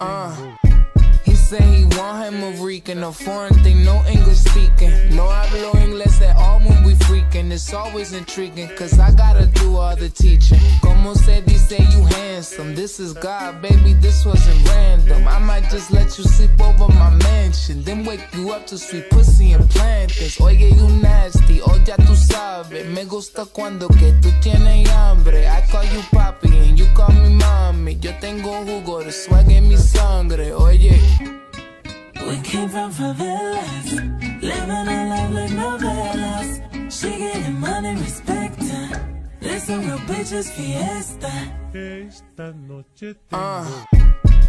Uh, he said he want him a Rican, a foreign thing, no English speaking. It's always intriguing, cause I gotta do all the teaching. Como se dice you handsome, this is God, baby, this wasn't random. I might just let you sleep over my mansion, then wake you up to sweet pussy and plantains. Oye, you nasty, oh ya tú sabes. Me gusta cuando que tú tienes hambre. I call you papi and you call me mami. Yo tengo jugo de swag en mi sangre, oye. We came from favelas, living a life like novelas. She getting money, respect her. This a real bitches fiesta. Uh,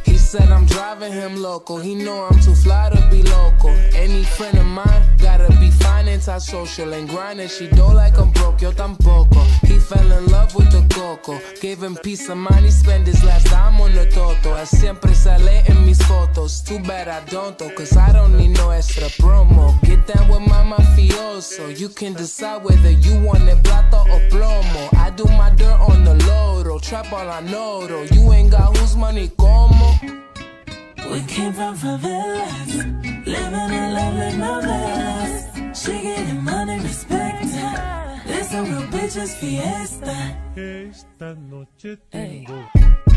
he said I'm driving him local. He know I'm too fly to be local. Any friend of mine gotta be fine anti-social and grinding. She don't like I'm broke, yo tampoco. He fell in love with the coco. Gave him peace of mind. He spent his last dime on the toto. Él siempre sale en mis fotos. Too bad I don't though, cause I don't need no extra promo. Get down with my mafioso. You can decide whether you want it plata or plomo. I do my dirt on the loro. Trap all I know though. You ain't got whose money como. We came from favelas, living a lovely like novelas. She getting money, respect her. This a real bitches fiesta. Esta noche Ey. tengo